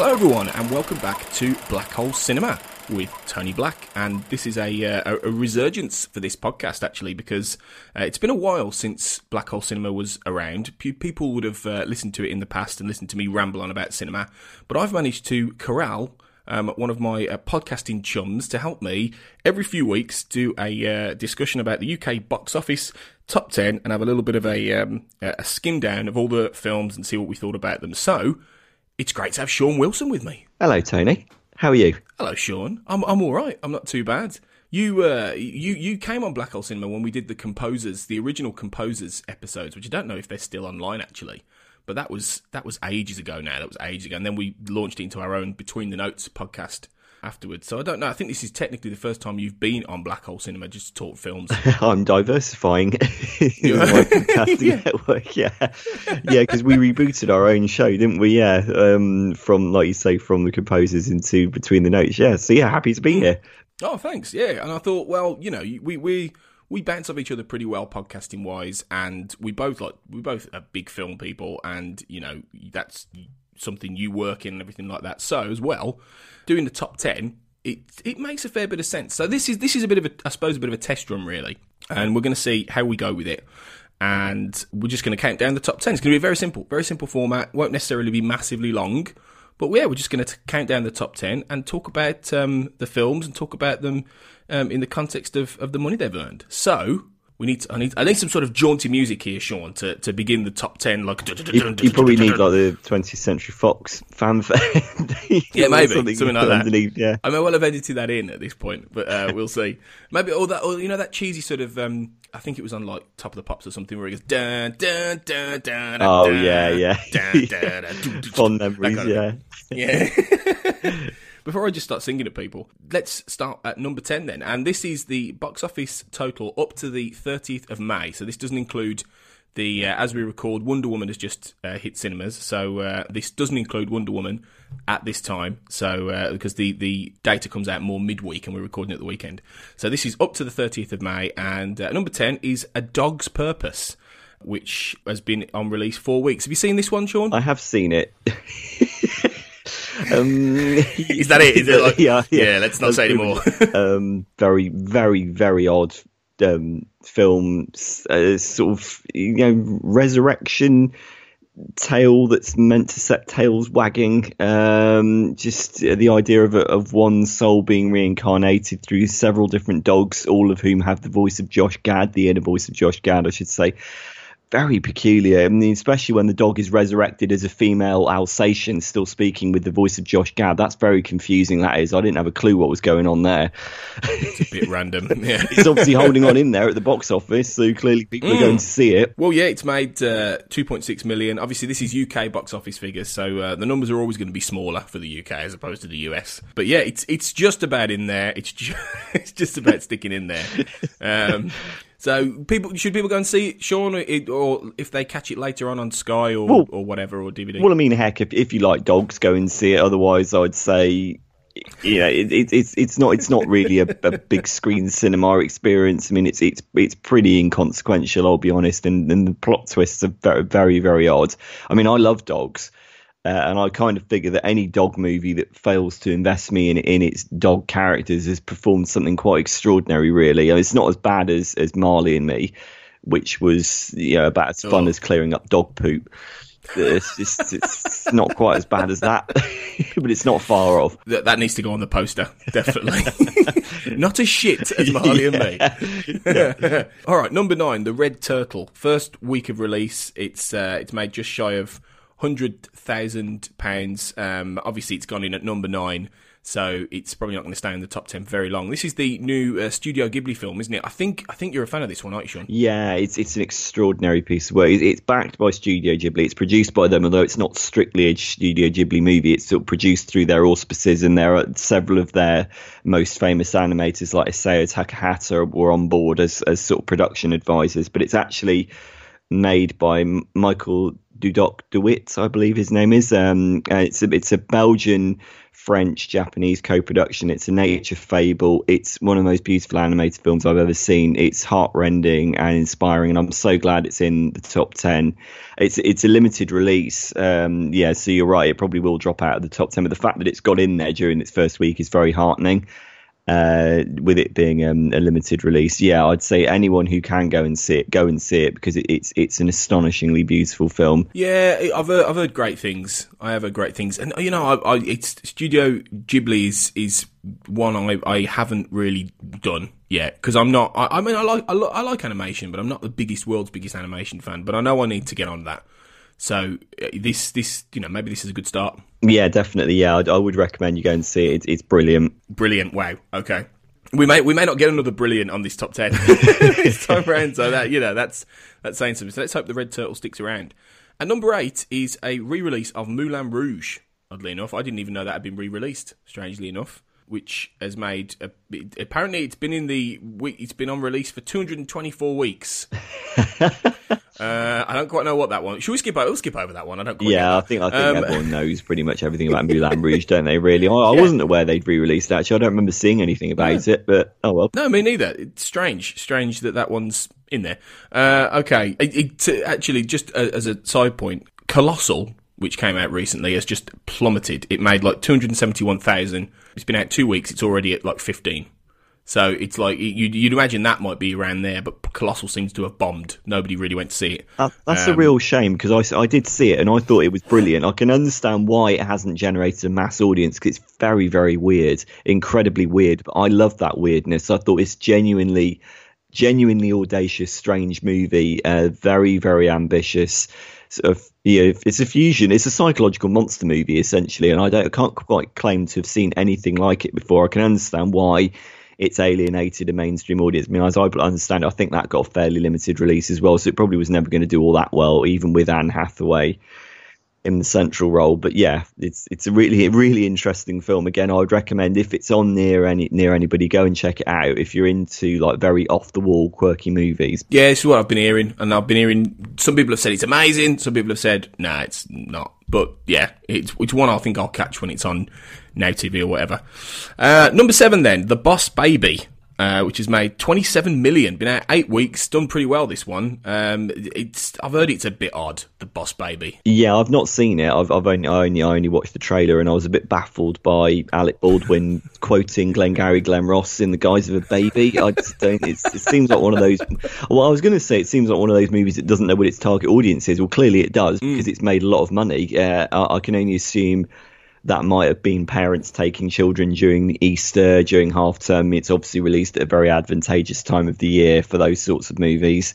Hello, everyone, and welcome back to Black Hole Cinema with Tony Black. And this is a, uh, a resurgence for this podcast, actually, because uh, it's been a while since Black Hole Cinema was around. P- people would have uh, listened to it in the past and listened to me ramble on about cinema, but I've managed to corral. Um, one of my uh, podcasting chums to help me every few weeks do a uh, discussion about the UK box office top 10 and have a little bit of a, um, a skim down of all the films and see what we thought about them. So, it's great to have Sean Wilson with me. Hello, Tony. How are you? Hello, Sean. I'm I'm all right. I'm not too bad. You uh you you came on Black Hole Cinema when we did the composers, the original composers episodes, which I don't know if they're still online actually. But that was that was ages ago now. That was ages ago, and then we launched it into our own Between the Notes podcast afterwards. So I don't know. I think this is technically the first time you've been on Black Hole Cinema just to talk films. I'm diversifying my yeah. network. Yeah, yeah, because we rebooted our own show, didn't we? Yeah, um, from like you say, from the composers into Between the Notes. Yeah, so yeah, happy to be here. Oh, thanks. Yeah, and I thought, well, you know, we we we bounce off each other pretty well podcasting wise, and we both like we both are big film people, and you know that's something you work in and everything like that. So as well, doing the top ten, it it makes a fair bit of sense. So this is this is a bit of a I suppose a bit of a test run really, and we're going to see how we go with it. And we're just going to count down the top ten. It's going to be very simple, very simple format. Won't necessarily be massively long, but yeah, we're just going to count down the top ten and talk about um, the films and talk about them um, in the context of, of the money they've earned. So we need to, I need I need some sort of jaunty music here, Sean, to, to begin the top ten. Like you, you probably need like the 20th Century Fox fanfare. yeah, maybe something, something like that. Yeah, I mean, well, I've edited that in at this point, but uh, we'll see. Maybe all that, or you know, that cheesy sort of. Um, I think it was on like Top of the Pops or something where it goes dun dun dun dun. Oh yeah, yeah. Fond memories, yeah, yeah. Before I just start singing at people, let's start at number 10 then. And this is the box office total up to the 30th of May. So this doesn't include the, uh, as we record, Wonder Woman has just uh, hit cinemas. So uh, this doesn't include Wonder Woman at this time. So uh, because the, the data comes out more midweek and we're recording at the weekend. So this is up to the 30th of May. And uh, number 10 is A Dog's Purpose which has been on release four weeks. Have you seen this one, Sean? I have seen it. Um, is that it? Is it like, yeah, yeah, yeah, let's not say anymore. um, very, very, very odd um, film, uh, sort of you know resurrection tale that's meant to set tails wagging. Um, just the idea of of one soul being reincarnated through several different dogs, all of whom have the voice of Josh Gad, the inner voice of Josh Gad, I should say very peculiar. I mean, especially when the dog is resurrected as a female Alsatian, still speaking with the voice of Josh Gad. That's very confusing. That is. I didn't have a clue what was going on there. It's a bit random. Yeah, it's obviously holding on in there at the box office, so clearly people mm. are going to see it. Well, yeah, it's made uh, 2.6 million. Obviously, this is UK box office figures, so uh, the numbers are always going to be smaller for the UK as opposed to the US. But yeah, it's it's just about in there. It's just, it's just about sticking in there. Um, so people should people go and see it, Sean, or, or if they catch it later on on Sky or, well, or whatever or DVD. Well, I mean, heck, if if you like dogs, go and see it. Otherwise, I'd say know, it, it, it's it's not it's not really a, a, big screen cinema experience. I mean, it's it's it's pretty inconsequential. I'll be honest, and, and the plot twists are very very very odd. I mean, I love dogs, Uh, and I kind of figure that any dog movie that fails to invest me in in its dog characters has performed something quite extraordinary. Really, I mean, it's not as bad as as Marley and Me, which was you know about as fun Oh. as clearing up dog poop. It's, just, it's not quite as bad as that, but it's not far off. That, that needs to go on the poster, definitely. Not as shit as Marley and me. All right, number nine, the Red Turtle. First week of release, it's uh, it's made just shy of hundred thousand pounds. Um, obviously, it's gone in at number nine, so it's probably not going to stay in the top ten very long. This is the new uh, Studio Ghibli film, isn't it? I think I think you're a fan of this one, aren't you, Sean? Yeah, it's it's an extraordinary piece of work. It's, backed by Studio Ghibli. It's produced by them, although it's not strictly a Studio Ghibli movie. It's sort of produced through their auspices, and there are several of their most famous animators, like Isao Takahata, were on board as as sort of production advisors. But it's actually made by Michael Dudok de Wit, I believe his name is. Um, it's a, it's a Belgian. French Japanese co-production. It's a nature fable. It's one of the most beautiful animated films I've ever seen. It's heartrending and inspiring, and I'm so glad it's in the top ten. It's it's a limited release. Um, yeah, so you're right. It probably will drop out of the top ten, but the fact that it's got in there during its first week is very heartening. Uh, with it being um, a limited release, yeah, I'd say anyone who can go and see it, go and see it because it, it's it's an astonishingly beautiful film. Yeah, I've heard, I've heard great things. I have heard great things, and you know, I, I, it's Studio Ghibli is is one I I haven't really done yet because I'm not. I, I mean, I like I, li- I like animation, but I'm not the biggest world's biggest animation fan. But I know I need to get on that. So uh, this this you know maybe this is a good start. Yeah, definitely. Yeah, I'd, I would recommend you go and see it. It's, it's brilliant. Brilliant! Wow. Okay. We may we may not get another brilliant on this top ten this time round. So that you know that's that's saying something. So let's hope the Red Turtle sticks around. And number eight is a re-release of Moulin Rouge. Oddly enough, I didn't even know that had been re-released. Strangely enough, which has made a, apparently it's been in the it's been on release for 224 weeks. uh, I don't quite know what that one. Should we skip over? We'll skip over that one. I don't. Quite Yeah, I think I think Um, everyone knows pretty much everything about Moulin Rouge, don't they? Really, I, I wasn't aware they'd re-released. it, Actually, I don't remember seeing anything about it. But oh well. No, me neither. It's strange. Strange that that one's in there. Uh, okay. It, it, uh, actually, just uh, as a side point, Colossal, which came out recently, has just plummeted. It made like 271,000. It's been out two weeks. It's already at like 15. So it's like you'd, you'd imagine that might be around there, but Colossal seems to have bombed. Nobody really went to see it. That, that's a Um, real shame because I, I did see it and I thought it was brilliant. I can understand why it hasn't generated a mass audience because it's very, very weird, incredibly weird. But I love that weirdness. I thought it's genuinely, genuinely audacious, strange movie. Uh, very, very ambitious. Sort of, you know, it's a fusion. It's a psychological monster movie essentially, and I don't, I can't quite claim to have seen anything like it before. I can understand why it's alienated a mainstream audience. I mean, as I understand it, I think that got a fairly limited release as well, so it probably was never going to do all that well, even with Anne Hathaway in the central role. But yeah, it's it's a really really interesting film. Again, I would recommend if it's on near any near anybody, go and check it out. If you're into like very off the wall, quirky movies. Yeah, is what I've been hearing, and I've been hearing some people have said it's amazing, some people have said nah, it's not. But yeah, it's it's one I think I'll catch when it's on Now TV or whatever. Uh, number seven, then the Boss Baby. Uh, which has made 27 million, been out eight weeks, done pretty well. This one, um, it's I've heard it's a bit odd. The Boss Baby, Yeah, I've not seen it. I've, I've only I only I only watched the trailer, and I was a bit baffled by Alec Baldwin quoting Glengarry Glen Ross in the guise of a baby. I just don't. It's, it seems like one of those. Well, I was going to say it seems like one of those movies that doesn't know what its target audience is. Well, clearly it does because it's made a lot of money. Uh, I, I can only assume that might have been parents taking children during Easter, during half term. It's obviously released at a very advantageous time of the year for those sorts of movies.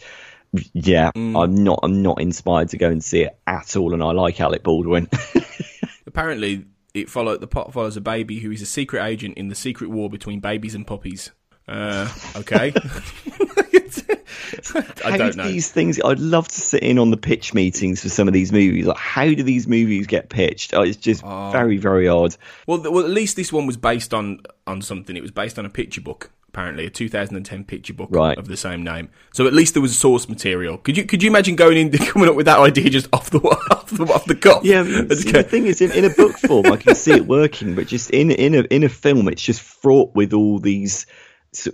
Yeah, I'm not. I'm not inspired to go and see it at all, and I like Alec Baldwin. apparently it followed the plot follows a baby who is a secret agent in the secret war between babies and puppies. Uh, okay, I how don't do know. these things? I'd love to sit in on the pitch meetings for some of these movies. Like, how do these movies get pitched? Oh, it's just oh. very, very odd. Well, well, at least this one was based on on something. It was based on a picture book, apparently, a 2010 picture book Right. of the same name. So at least there was source material. Could you could you imagine going in coming up with that idea just off the off the, off the cuff? Yeah, see, the thing is, in, in a book form, I can see it working, but just in in a in a film, it's just fraught with all these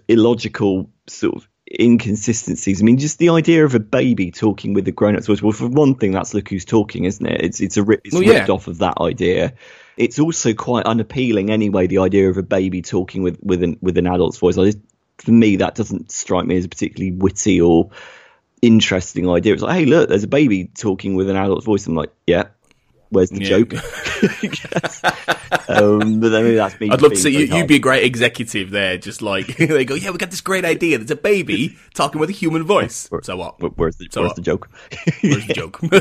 illogical sort of inconsistencies. I mean, just the idea of a baby talking with a grown-up voice. Well, for one thing, that's look who's talking, isn't it? It's it's a rip, it's Well, yeah. ripped off of that idea. It's also quite unappealing anyway. The idea of a baby talking with with an with an adult's voice. I just, for me, that doesn't strike me as a particularly witty or interesting idea. It's like, hey, look, there's a baby talking with an adult's voice. I'm like, yeah. Where's the Yeah. joke? um, but then maybe that's me. I'd love to see you. You'd be a great executive there. Just like they go, yeah, we got this great idea. There's a baby talking with a human voice. So what? Where- Where's the, So where's what? the joke? Where's the joke? I'd,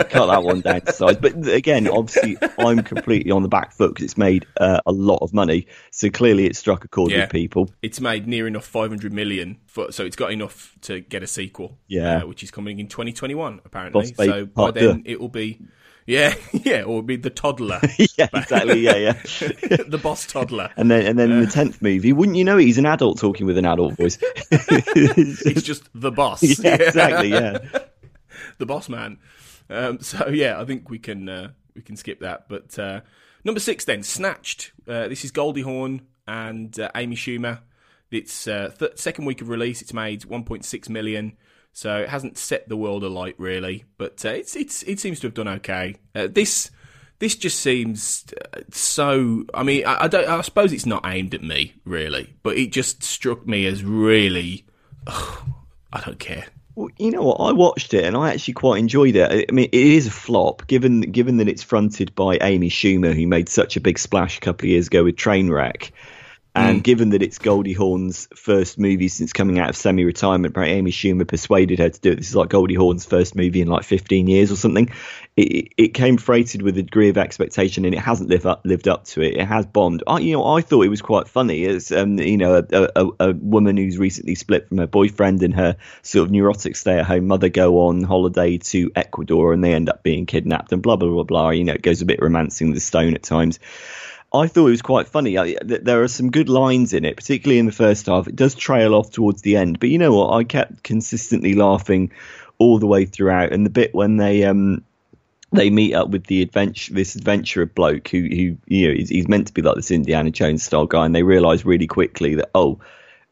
I'd cut that one down to size. But again, obviously, I'm completely on the back foot because it's made uh, a lot of money. So clearly, it struck a chord Yeah. with people. it's made near enough 500 million, for, so it's got enough to get a sequel. Yeah. uh, which is coming in 2021 apparently. Boss so by then it will be, yeah, yeah, or be the toddler, yeah, exactly. Yeah, yeah. the boss toddler. And then, and then in the tenth movie, wouldn't you know it, he's an adult talking with an adult voice? It's just the boss. yeah, exactly. Yeah. the boss man. Um, so yeah, I think we can uh, we can skip that. But uh, number six then, Snatched. Uh, this is Goldie Hawn and uh, Amy Schumer. It's uh, th- second week of release. It's made 1.6 million, so it hasn't set the world alight really, but uh, it's it's it seems to have done okay. Uh, this this just seems uh, so. I mean, I, I don't. I suppose it's not aimed at me really, but it just struck me as really. I don't care. Well, you know what? I watched it and I actually quite enjoyed it. I- I mean, it is a flop, given given that it's fronted by Amy Schumer, who made such a big splash a couple of years ago with Trainwreck, and given that it's Goldie Hawn's first movie since coming out of semi-retirement. Apparently, Amy Schumer persuaded her to do it. This is like Goldie Hawn's first movie in like 15 years or something. It, it came freighted with a degree of expectation, and it hasn't lived up lived up to it. It has bombed. I, you know, I thought it was quite funny. It's um, you know, a, a, a woman who's recently split from her boyfriend and her sort of neurotic stay-at-home mother go on holiday to Ecuador, and they end up being kidnapped, and blah blah blah blah. You know, it goes a bit romancing the stone at times. I thought it was quite funny. I, th- there are some good lines in it, particularly in the first half. It does trail off towards the end, but you know what? I kept consistently laughing all the way throughout. And the bit when they um they meet up with the adventure this adventurer bloke who who you know he's meant to be like this Indiana Jones style guy, and they realise really quickly that oh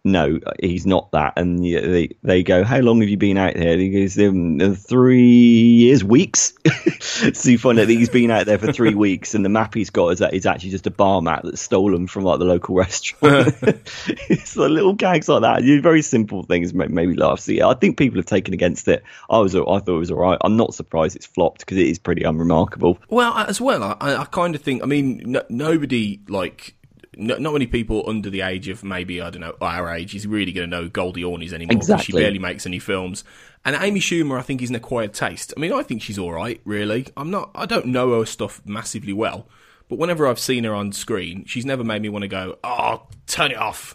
no, he's not that. And they they go, how long have you been out here? And he goes, um, uh, three years, weeks. so you find out that he's been out there for three weeks, and the map he's got is that is actually just a bar mat that's stolen from like the local restaurant. it's like little gags like that. Very simple things make made me laugh. So yeah, I think people have taken against it. I was, I thought it was all right. I'm not surprised it's flopped because it is pretty unremarkable. Well, as well, I, I kind of think. I mean, no, nobody like. No, not many people under the age of maybe I don't know our age is really going to know Goldie Hawn is anymore. 'cause She barely makes any films. And Amy Schumer, I think, is an acquired taste. I mean, I think she's all right. Really, I'm not. I don't know her stuff massively well, but whenever I've seen her on screen, she's never made me want to go, "Oh, turn it off."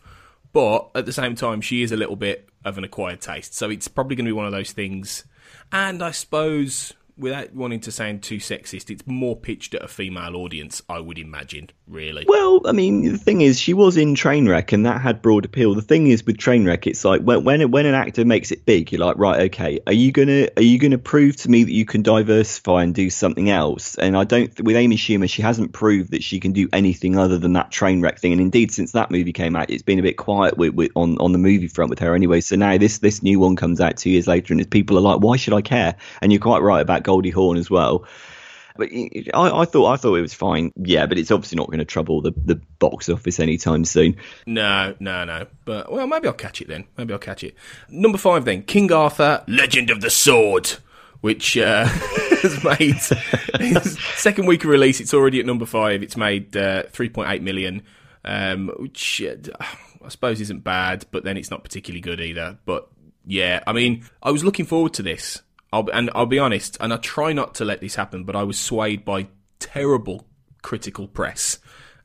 But at the same time, she is a little bit of an acquired taste. So it's probably going to be one of those things. And I suppose, without wanting to sound too sexist, it's more pitched at a female audience, I would imagine, really. Well, I mean, the thing is, she was in Trainwreck, and that had broad appeal. The thing is, with Trainwreck, it's like when when when an actor makes it big, you're like, right, okay, are you gonna are you gonna prove to me that you can diversify and do something else? And I don't. With Amy Schumer, she hasn't proved that she can do anything other than that Trainwreck thing. And indeed, since that movie came out, it's been a bit quiet with, with on on the movie front with her anyway. So now this this new one comes out two years later, and people are like, why should I care? And you're quite right about Goldie Hawn as well. But I, I thought I thought it was fine. Yeah, but it's obviously not going to trouble the, the box office anytime soon. No, no, no. But, well, maybe I'll catch it then. Maybe I'll catch it. Number five then King Arthur, Legend of the Sword. Which uh, has made second week of release. It's already at number five. It's made uh, 3.8 million, um, which uh, I suppose isn't bad, but then it's not particularly good either. But yeah, I mean, I was looking forward to this. I'll, and I'll be honest, and I try not to let this happen, but I was swayed by terrible critical press.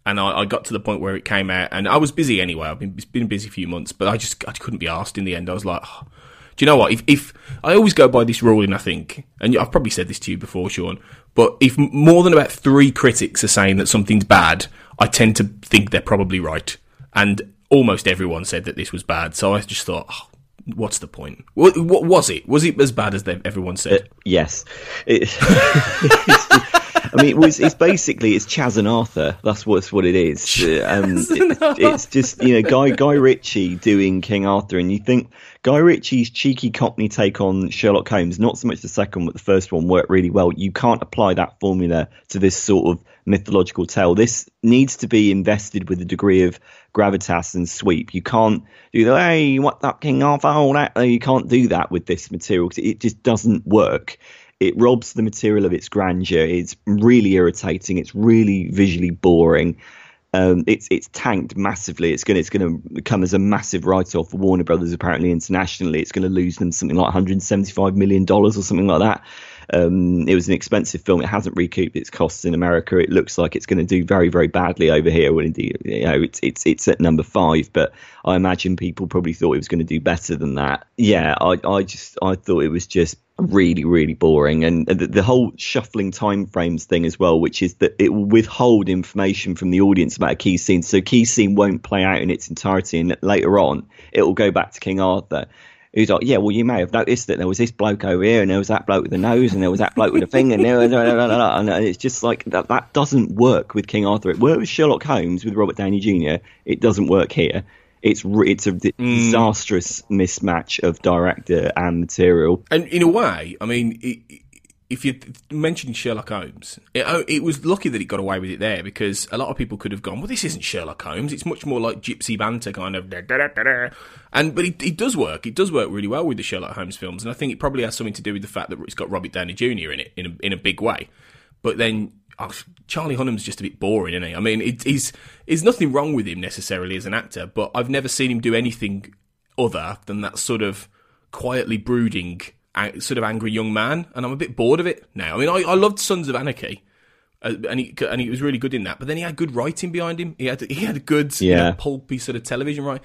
And I, I got to the point where it came out, and I was busy anyway. I've been, been a few months, but I just I couldn't be asked in the end. I was like, "Oh, do you know what? If, if I always go by this rule, and I think, and I've probably said this to you before, Sean, but if more than about three critics are saying that something's bad, I tend to think they're probably right. And almost everyone said that this was bad, so I just thought, oh, what's the point? What, what was it? Was it as bad as they, everyone said? Yes, it, I mean, it was. It's basically it's Chaz and Arthur. That's what's what it is. Um, it, it's just you know Guy Guy Ritchie doing King Arthur, and you think Guy Ritchie's cheeky Cockney take on Sherlock Holmes, not so much the second, but the first one worked really well. You can't apply that formula to this sort of mythological tale. This needs to be invested with a degree of gravitas and sweep. You can't do the hey, what that King Arthur, all that. You can't do that with this material because it just doesn't work. It robs the material of its grandeur. It's really irritating. It's really visually boring. Um, it's it's tanked massively. It's going it's going to come as a massive write off for Warner Brothers. Apparently internationally, it's going to lose them something like 175 million dollars or something like that. Um, it was an expensive film. It hasn't recouped its costs in America. It looks like it's going to do very, very badly over here. Well, indeed, you know, it's it's it's at number five, but I imagine people probably thought it was going to do better than that. Yeah, I I just I thought it was just really really boring and the, the, whole shuffling time frames thing as well which is that it will withhold information from the audience about a key scene so key scene won't play out in its entirety and later on it will go back to king arthur who's like yeah well you may have noticed that there was this bloke over here and there was that bloke with the nose and there was that bloke with the thing and, there was, and it's just like that that doesn't work with king arthur it worked with sherlock holmes with robert downey jr it doesn't work here it's it's a mm. disastrous mismatch of director and material. And in a way, I mean, it, if you mentioned Sherlock Holmes, it, oh, it, was lucky that it got away with it there because a lot of people could have gone, "Well, this isn't Sherlock Holmes. It's much more like gypsy banter kind of." And but it, it, does work. It does work really well with the Sherlock Holmes films, and I think it probably has something to do with the fact that it's got Robert Downey Jr. in it in a, in a big way. But then oh, Charlie Hunnam's just a bit boring, isn't he? I mean, it, he's there's nothing wrong with him necessarily as an actor, but I've never seen him do anything other than that sort of quietly brooding, sort of angry young man, and I'm a bit bored of it now. I mean, I, I loved Sons of Anarchy. Uh, and he and he was really good in that, but then he had good writing behind him. He had he had good, yeah. you know, pulpy sort of television right.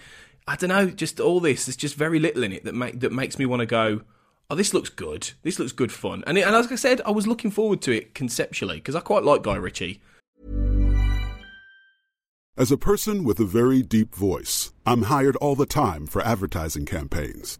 I don't know, just all this. There's just very little in it that make that makes me want to go oh, this looks good. This looks good fun. And, it, and as I said, I was looking forward to it conceptually because I quite like Guy Ritchie. As a person with a very deep voice, I'm hired all the time for advertising campaigns.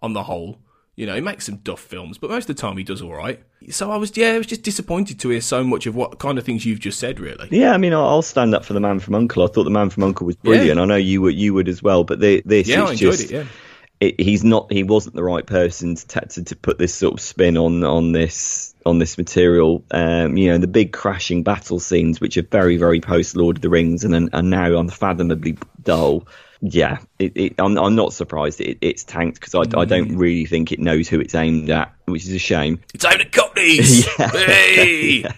On the whole, you know, he makes some duff films, but most of the time he does all right. So I was, yeah, I was just disappointed to hear so much of what kind of things you've just said, really. Yeah, I mean, I'll stand up for The Man from Uncle. I thought The Man from Uncle was brilliant. Yeah. I know you would, you would as well, but the, this yeah, is I enjoyed just... it, yeah it, he's not he wasn't the right person to, to, to put this sort of spin on on this on this material. Um, you know, the big crashing battle scenes, which are very very post Lord of the Rings, and are now unfathomably dull yeah, it, it, I'm, I'm not surprised it, it's tanked because I, mm. I don't mm. really think it knows who it's aimed at, which is a shame. It's aimed at Cockneys, hey! yeah.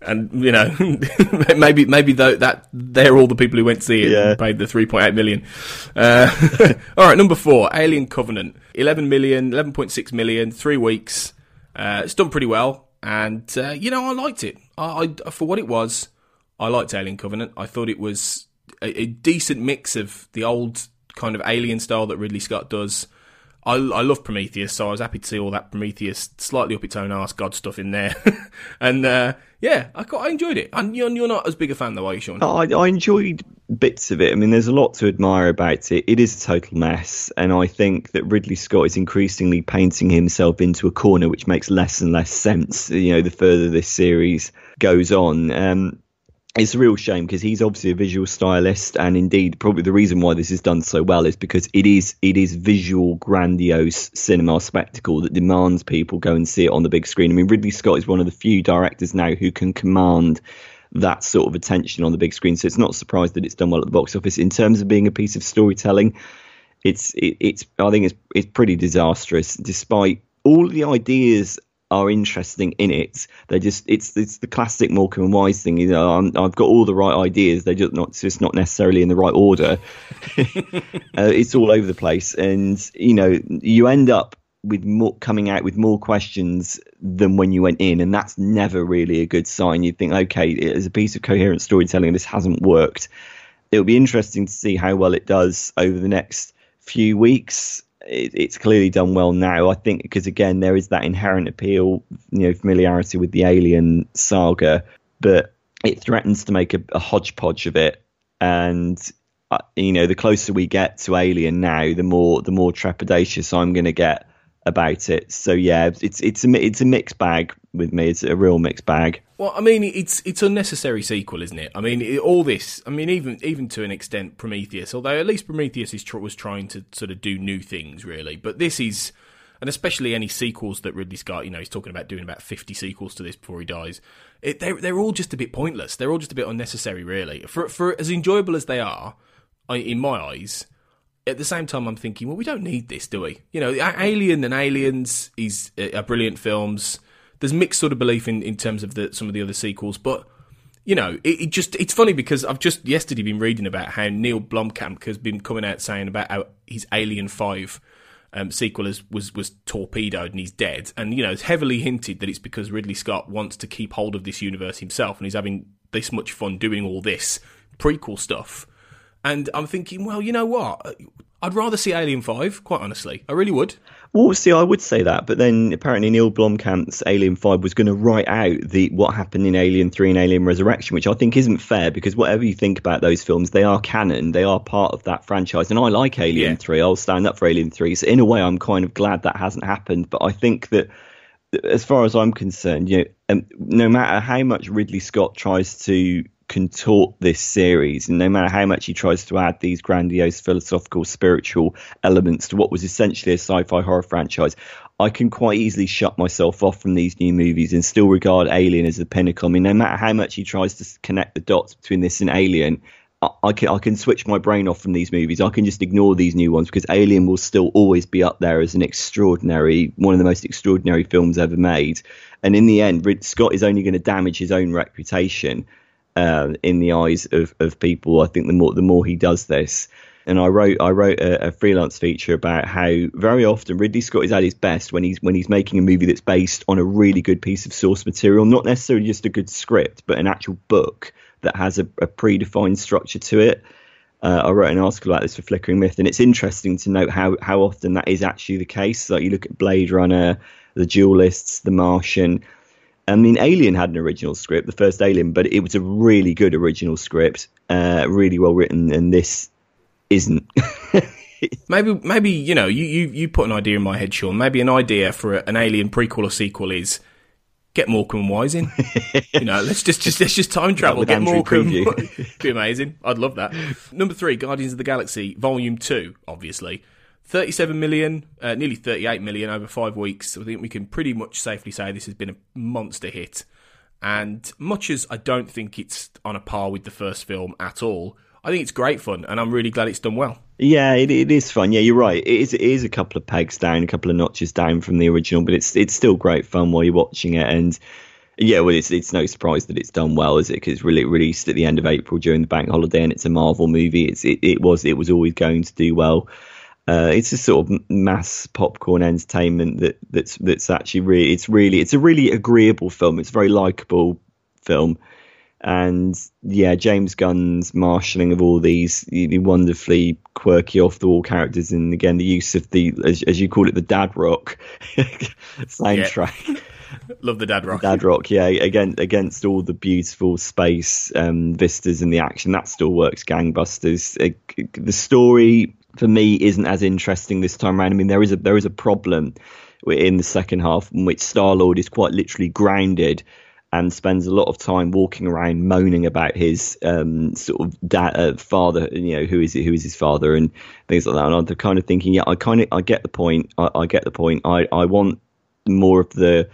and you know maybe maybe though that they're all the people who went to see it yeah. and paid the 3.8 million. Uh, all right, number four, Alien Covenant, 11 million, 11.6 million, three weeks. Uh, it's done pretty well, and uh, you know I liked it. I, I for what it was, I liked Alien Covenant. I thought it was a, a decent mix of the old kind of alien style that Ridley Scott does. I, I love Prometheus, so I was happy to see all that Prometheus slightly up its own arse God stuff in there. and uh, yeah, I, I enjoyed it. And you're, you're not as big a fan though, are you, Sean? I, I enjoyed bits of it. I mean, there's a lot to admire about it. It is a total mess, and I think that Ridley Scott is increasingly painting himself into a corner, which makes less and less sense. You know, the further this series goes on. Um, it's a real shame because he's obviously a visual stylist, and indeed, probably the reason why this is done so well is because it is it is visual, grandiose cinema spectacle that demands people go and see it on the big screen. I mean, Ridley Scott is one of the few directors now who can command that sort of attention on the big screen. So it's not surprised that it's done well at the box office. In terms of being a piece of storytelling, it's it, it's I think it's it's pretty disastrous. Despite all the ideas are interesting in it. They just it's it's the classic Morecambe and Wise thing. You know, i have got all the right ideas. They're just not just not necessarily in the right order. uh, it's all over the place, and you know you end up with more coming out with more questions than when you went in, and that's never really a good sign. You think, okay, as a piece of coherent storytelling, this hasn't worked. It'll be interesting to see how well it does over the next few weeks it, it's clearly done well now. I think because again there is that inherent appeal, you know, familiarity with the Alien saga, but it threatens to make a, a hodgepodge of it. And uh, you know, the closer we get to Alien now, the more the more trepidatious I'm going to get about it. So yeah, it's it's a it's a mixed bag with me. It's a real mixed bag. Well, I mean, it's it's unnecessary sequel, isn't it? I mean, it, all this. I mean, even even to an extent, Prometheus. Although at least Prometheus is was trying to sort of do new things, really. But this is, and especially any sequels that Ridley Scott. You know, he's talking about doing about fifty sequels to this before he dies. It, they're they're all just a bit pointless. They're all just a bit unnecessary, really. For for as enjoyable as they are, I, in my eyes, at the same time, I'm thinking, well, we don't need this, do we? You know, Alien and Aliens is are brilliant films. There's mixed sort of belief in, in terms of the some of the other sequels, but you know, it, it, just it's funny because I've just yesterday been reading about how Neil Blomkamp has been coming out saying about how his Alien Five um, sequel is, was was torpedoed and he's dead, and you know, it's heavily hinted that it's because Ridley Scott wants to keep hold of this universe himself, and he's having this much fun doing all this prequel stuff and I'm thinking, well, you know what? I'd rather see Alien 5, quite honestly. I really would. Well, see, I would say that, but then apparently Neil Blomkamp's Alien 5 was going to write out the what happened in Alien 3 and Alien Resurrection, which I think isn't fair because whatever you think about those films, they are canon, they are part of that franchise. And I like Alien yeah. 3, I'll stand up for Alien 3. So, in a way, I'm kind of glad that hasn't happened, but I think that as far as I'm concerned, you know, um, no matter how much Ridley Scott tries to contort this series, and no matter how much he tries to add these grandiose philosophical, spiritual elements to what was essentially a sci-fi horror franchise, I can quite easily shut myself off from these new movies and still regard Alien as the pinnacle. I mean, no matter how much he tries to connect the dots between this and Alien, I can I can switch my brain off from these movies. I can just ignore these new ones because Alien will still always be up there as an extraordinary, one of the most extraordinary films ever made. And in the end, Scott is only going to damage his own reputation uh, in the eyes of, of people. I think the more the more he does this, and I wrote I wrote a, a, freelance feature about how very often Ridley Scott is at his best when he's when he's making a movie that's based on a really good piece of source material, not necessarily just a good script, but an actual book that has a, a predefined structure to it. Uh, I wrote an article about this for Flickering Myth, and it's interesting to note how how often that is actually the case. Like you look at Blade Runner, The Duelists, The Martian I mean, Alien had an original script, the first Alien, but it was a really good original script, uh, really well written, and this isn't. maybe, maybe you know, you, you you put an idea in my head, Sean. Maybe an idea for an Alien prequel or sequel is get Morecambe and Wise in. you know, let's just just let's just time travel. Get Andrew Morecambe. Be amazing. I'd love that. Number three, Guardians of the Galaxy Volume Two, obviously. 37 million, uh, nearly 38 million over five weeks. So I think we can pretty much safely say this has been a monster hit. And much as I don't think it's on a par with the first film at all, I think it's great fun, and I'm really glad it's done well. Yeah, it, it is fun. Yeah, you're right. It is, it is a couple of pegs down, a couple of notches down from the original, but it's it's still great fun while you're watching it. And yeah, well, it's it's no surprise that it's done well, is it? Because really released at the end of April during the bank holiday, and it's a Marvel movie. It's it, it was it was always going to do well. Uh, it's a sort of mass popcorn entertainment that that's that's actually really it's really it's a really agreeable film. It's a very likable film, and yeah, James Gunn's marshalling of all these wonderfully quirky off the wall characters, and again the use of the as, as you call it the dad rock soundtrack. Love the dad rock. Dad rock, yeah. Again, against all the beautiful space um, vistas and the action, that still works gangbusters. The story for me isn't as interesting this time around. I mean, there is a there is a problem in the second half in which Star Lord is quite literally grounded and spends a lot of time walking around moaning about his um, sort of uh, father, you know, who is who is his father and things like that. And I'm kind of thinking, yeah, I kind of I get the point. I, I get the point. I I want more of the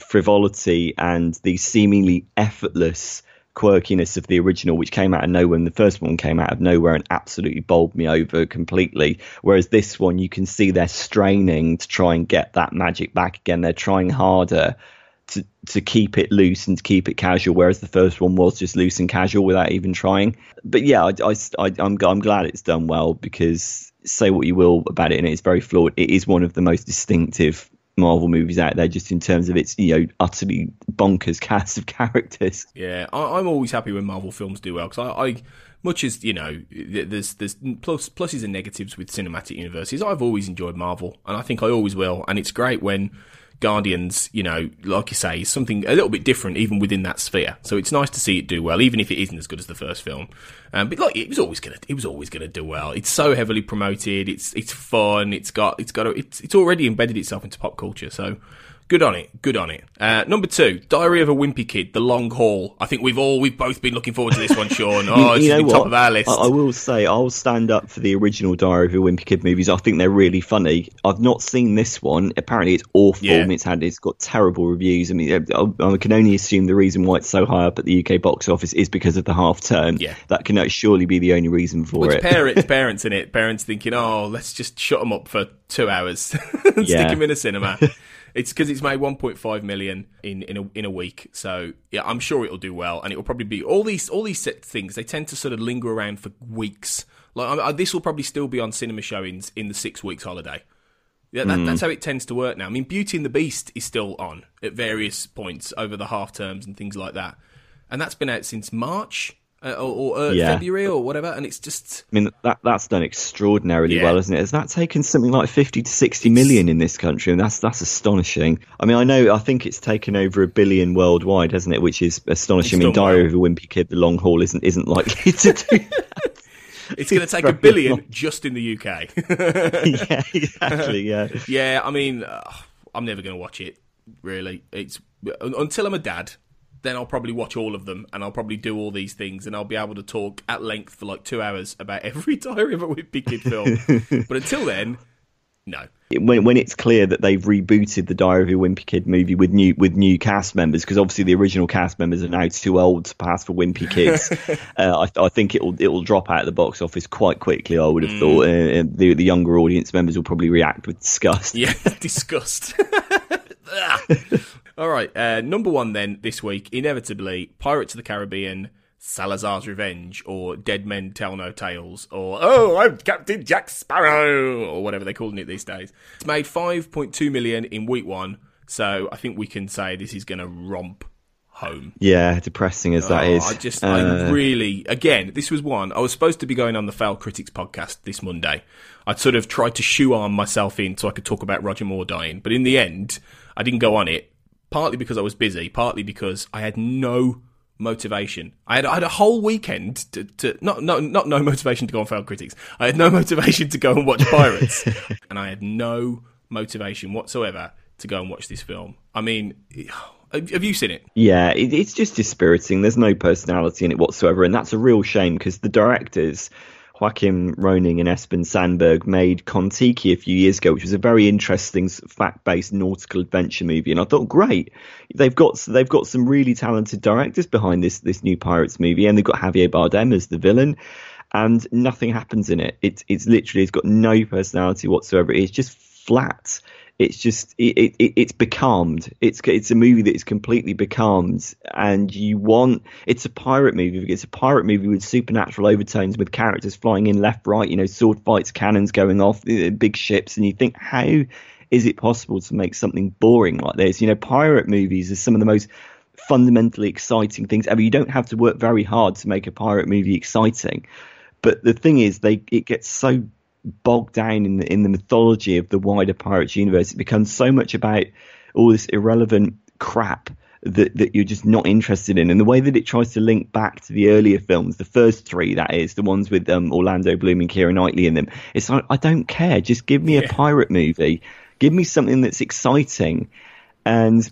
frivolity and the seemingly effortless quirkiness of the original, which came out of nowhere, and the first one came out of nowhere and absolutely bowled me over completely. Whereas this one, you can see they're straining to try and get that magic back again. They're trying harder to to keep it loose and to keep it casual, whereas the first one was just loose and casual without even trying. But yeah, I, I, am I'm glad it's done well because say what you will about it, and it's very flawed. It is one of the most distinctive Marvel movies out there, just in terms of its you know utterly bonkers cast of characters. Yeah, I, am always happy when Marvel films do well because I, I, much as you know, there's there's plus pluses and negatives with cinematic universes. I've always enjoyed Marvel, and I think I always will. And it's great when Guardians, you know, like you say, is something a little bit different even within that sphere. So it's nice to see it do well, even if it isn't as good as the first film. Um, but like, it was always gonna, it was always gonna do well. It's so heavily promoted. It's it's fun. It's got it's got a, it's it's already embedded itself into pop culture. So Good on it. Good on it. Uh, number two, Diary of a Wimpy Kid, The Long Haul. I think we've all, we've both been looking forward to this one, Sean. Oh, it's you know top of our list. I, I, will say, I'll stand up for the original Diary of a Wimpy Kid movies. I think they're really funny. I've not seen this one. Apparently, it's awful. Yeah. It's had, it's got terrible reviews. I mean, I, I, can only assume the reason why it's so high up at the UK box office is because of the half term. Yeah. That can surely be the only reason for well, it. Parents, parents in it. Parents thinking, oh, let's just shut them up for two hours and yeah. stick them in a cinema. It's because it's made 1.5 million in in a, in a week. So yeah, I'm sure it'll do well, and it will probably be all these all these things. They tend to sort of linger around for weeks. Like I, this will probably still be on cinema showings in the six weeks holiday. Yeah, that, mm. that's how it tends to work now. I mean, Beauty and the Beast is still on at various points over the half terms and things like that, and that's been out since March uh, or, or uh, yeah. February or whatever, and it's just. I mean, that that's done extraordinarily yeah. well, isn't it? Has that taken something like fifty to sixty million in this country? And that's that's astonishing. I mean, I know, I think it's taken over a billion worldwide, hasn't it? Which is astonishing. I mean, Diary well. of a Wimpy Kid, the long haul isn't isn't likely to do that. It's going to take a billion long. just in the UK. yeah, exactly. Yeah, yeah. I mean, uh, I'm never going to watch it. Really, it's until I'm a dad then I'll probably watch all of them and I'll probably do all these things and I'll be able to talk at length for like two hours about every Diary of a Wimpy Kid film. but until then, no. When when it's clear that they've rebooted the Diary of a Wimpy Kid movie with new with new cast members, because obviously the original cast members are now too old to pass for Wimpy Kids, uh, I, I, think it'll it'll drop out of the box office quite quickly. I would have mm. thought uh, the the younger audience members will probably react with disgust. Yeah, disgust. All right, uh, number one then this week, inevitably, Pirates of the Caribbean, Salazar's Revenge, or Dead Men Tell No Tales, or Oh, I'm Captain Jack Sparrow, or whatever they're calling it these days. It's made 5.2 million in week one, so I think we can say this is going to romp home. Yeah, depressing as that oh, is. I just, uh... I really, again, this was one. I was supposed to be going on the Failed Critics podcast this Monday. I'd sort of tried to shoe arm myself in so I could talk about Roger Moore dying, but in the end, I didn't go on it partly because I was busy, partly because I had no motivation. I had, I had a whole weekend to, to not, not, not no motivation to go on Failed Critics. I had no motivation to go and watch Pirates. and I had no motivation whatsoever to go and watch this film. I mean, have you seen it? Yeah, it, it's just dispiriting. There's no personality in it whatsoever. And that's a real shame because the directors Joachim Ronning and Espen Sandberg made Kon-Tiki a few years ago, which was a very interesting fact-based nautical adventure movie. And I thought, great, they've got they've got some really talented directors behind this this new Pirates movie, and they've got Javier Bardem as the villain. And nothing happens in it. It's it's literally it's got no personality whatsoever. It's just flat it's just it, it it's becalmed. It's it's a movie that is completely becalmed, and you want it's a pirate movie. It's a pirate movie with supernatural overtones, with characters flying in left, right, you know, sword fights, cannons going off, uh, big ships, and you think how is it possible to make something boring like this? You know, pirate movies are some of the most fundamentally exciting things ever. You don't have to work very hard to make a pirate movie exciting. But the thing is, they it gets so bogged down in the, in the mythology of the wider Pirates universe. It becomes so much about all this irrelevant crap that, that you're just not interested in. And the way that it tries to link back to the earlier films, the first three, that is, the ones with um, Orlando Bloom and Keira Knightley in them, it's like, I don't care. Just give me yeah. a pirate movie. Give me something that's exciting. And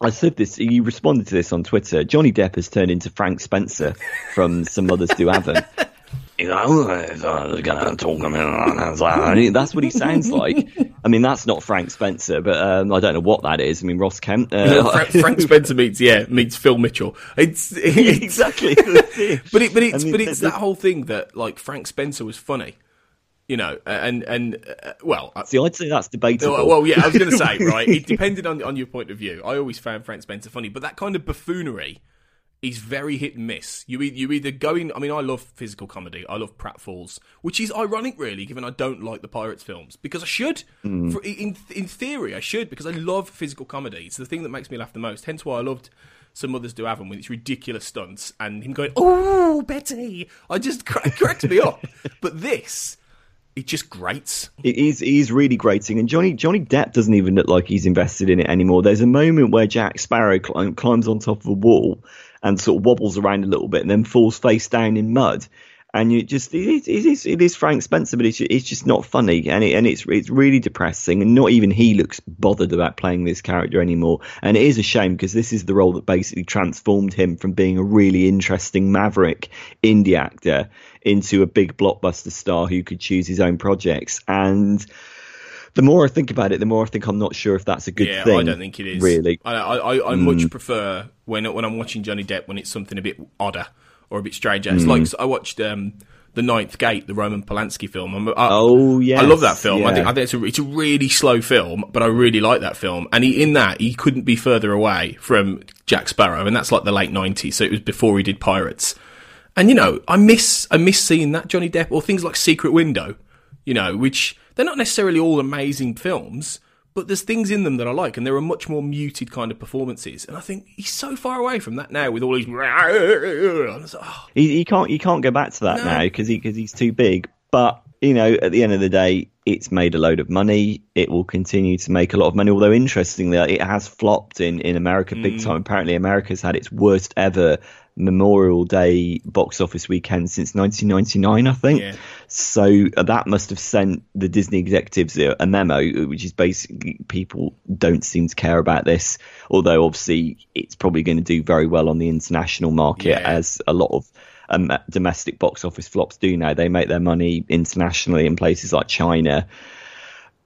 I said this, you responded to this on Twitter. Johnny Depp has turned into Frank Spencer from Some Mothers Do 'Ave 'Em. Like, oh, gonna talk in." That's what he sounds like. I mean, that's not Frank Spencer, but um, I don't know what that is. I mean, Ross Kemp. Uh, Frank, Frank Spencer meets yeah meets Phil Mitchell. It's, it's exactly. but it, but it's I mean, but it's that whole thing that like Frank Spencer was funny, you know, and and uh, well. See, I'd say that's debatable. well, well, yeah, I was going to say, right. It depended on on your point of view. I always found Frank Spencer funny, but that kind of buffoonery is very hit and miss. You you either go in. I mean, I love physical comedy. I love pratfalls, which is ironic, really, given I don't like the Pirates films because I should. Mm. For, in in theory, I should because I love physical comedy. It's the thing that makes me laugh the most. Hence why I loved. Some others do have them with its ridiculous stunts and him going, "Oh, Betty!" I just cra- it cracks me up. But this, it just grates. It is it is really grating, and Johnny Johnny Depp doesn't even look like he's invested in it anymore. There's a moment where Jack Sparrow clim- climbs on top of a wall and sort of wobbles around a little bit, and then falls face down in mud. And you just it is, it is it is Frank Spencer, but it's it's just not funny, and it, and it's it's really depressing, and not even he looks bothered about playing this character anymore. And it is a shame because this is the role that basically transformed him from being a really interesting maverick indie actor into a big blockbuster star who could choose his own projects. And the more I think about it, the more I think I'm not sure if that's a good yeah, thing. Yeah, I don't think it is. Really. I I, I, I mm. much prefer when when I'm watching Johnny Depp when it's something a bit odder or a bit stranger. It's like I watched um, the Ninth Gate, the Roman Polanski film. I'm, I, Oh, yeah. I love that film. I think I think it's a it's a really slow film, but I really like that film. And he, in that, he couldn't be further away from Jack Sparrow, and that's like the late '90s. So it was before he did Pirates. And you know, I miss I miss seeing that Johnny Depp or things like Secret Window, you know, which they're not necessarily all amazing films, but there's things in them that I like, and there are much more muted kind of performances. And I think he's so far away from that now with all these. Like, oh, He, he can't he can't go back to that No. now because he because he's too big. But you know, at the end of the day, it's made a load of money. It will continue to make a lot of money. Although interestingly, it has flopped in in America Mm. big time. Apparently, America's had its worst ever Memorial Day box office weekend since 1999, I think. Yeah. So uh, that must have sent the Disney executives a, a memo, which is basically people don't seem to care about this. Although obviously it's probably going to do very well on the international market, Yeah. as a lot of um, domestic box office flops do now. They make their money internationally in places like China.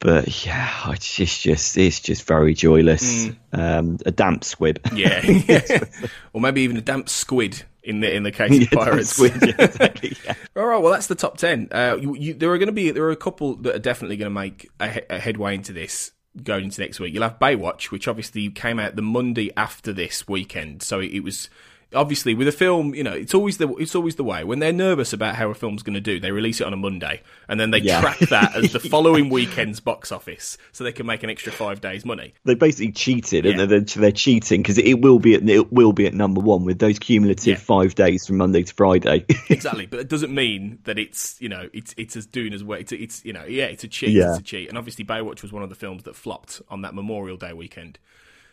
But yeah, it's just, just it's just very joyless. Um, a damp squib. yeah, or maybe even a damp squid in the in the case of Yeah, damp Pirates. squid, yeah, exactly, yeah. All right, well, that's the top ten. Uh, you, you, there are going to be there are a couple that are definitely going to make a, a headway into this going into next week. You'll have Baywatch, which obviously came out the Monday after this weekend, so it, it was obviously with a film. You know, it's always the it's always the way when they're nervous about how a film's going to do, they release it on a Monday and then they Yeah. track that as the following weekend's box office, so they can make an extra five days money. They basically cheated, Yeah. and they're, they're cheating because it will be at it will be at number one with those cumulative Yeah. five days from Monday to Friday. exactly, but it doesn't mean that it's you know it's it's as doing as well. It's, it's you know yeah, it's a cheat. It's a cheat, and obviously Baywatch was one of the films that flopped on that Memorial Day weekend.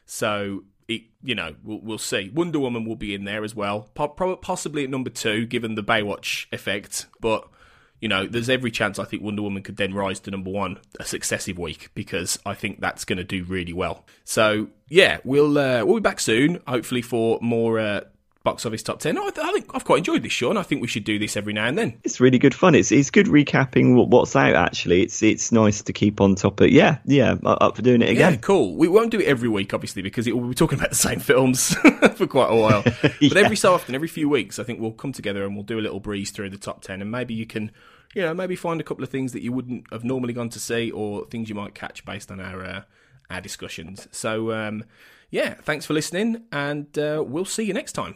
So it you know we'll we'll see. Wonder Woman will be in there as well, po- possibly at number two, given the Baywatch effect. But you know, there's every chance I think Wonder Woman could then rise to number one a successive week because I think that's going to do really well. So yeah, we'll uh, we'll be back soon, hopefully for more. Uh, Box office top ten. I, I think I've quite enjoyed this, Sean. I think we should do this every now and then. it's really good fun. It's it's good recapping what, what's out. Actually, it's it's nice to keep on top of. Yeah, yeah, up for doing it Yeah, again. cool. We won't do it every week, obviously, because it, we'll be talking about the same films for quite a while. But every so often, every few weeks, I think we'll come together and we'll do a little breeze through the top 10. And maybe you can, you know, maybe find a couple of things that you wouldn't have normally gone to see or things you might catch based on our, uh, our discussions. So, um, yeah, thanks for listening, and uh, we'll see you next time.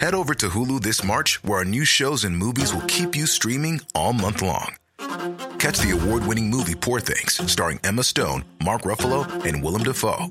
Head over to Hulu this March, where our new shows and movies will keep you streaming all month long. Catch the award winning movie Poor Things, starring Emma Stone, Mark Ruffalo, and Willem Dafoe.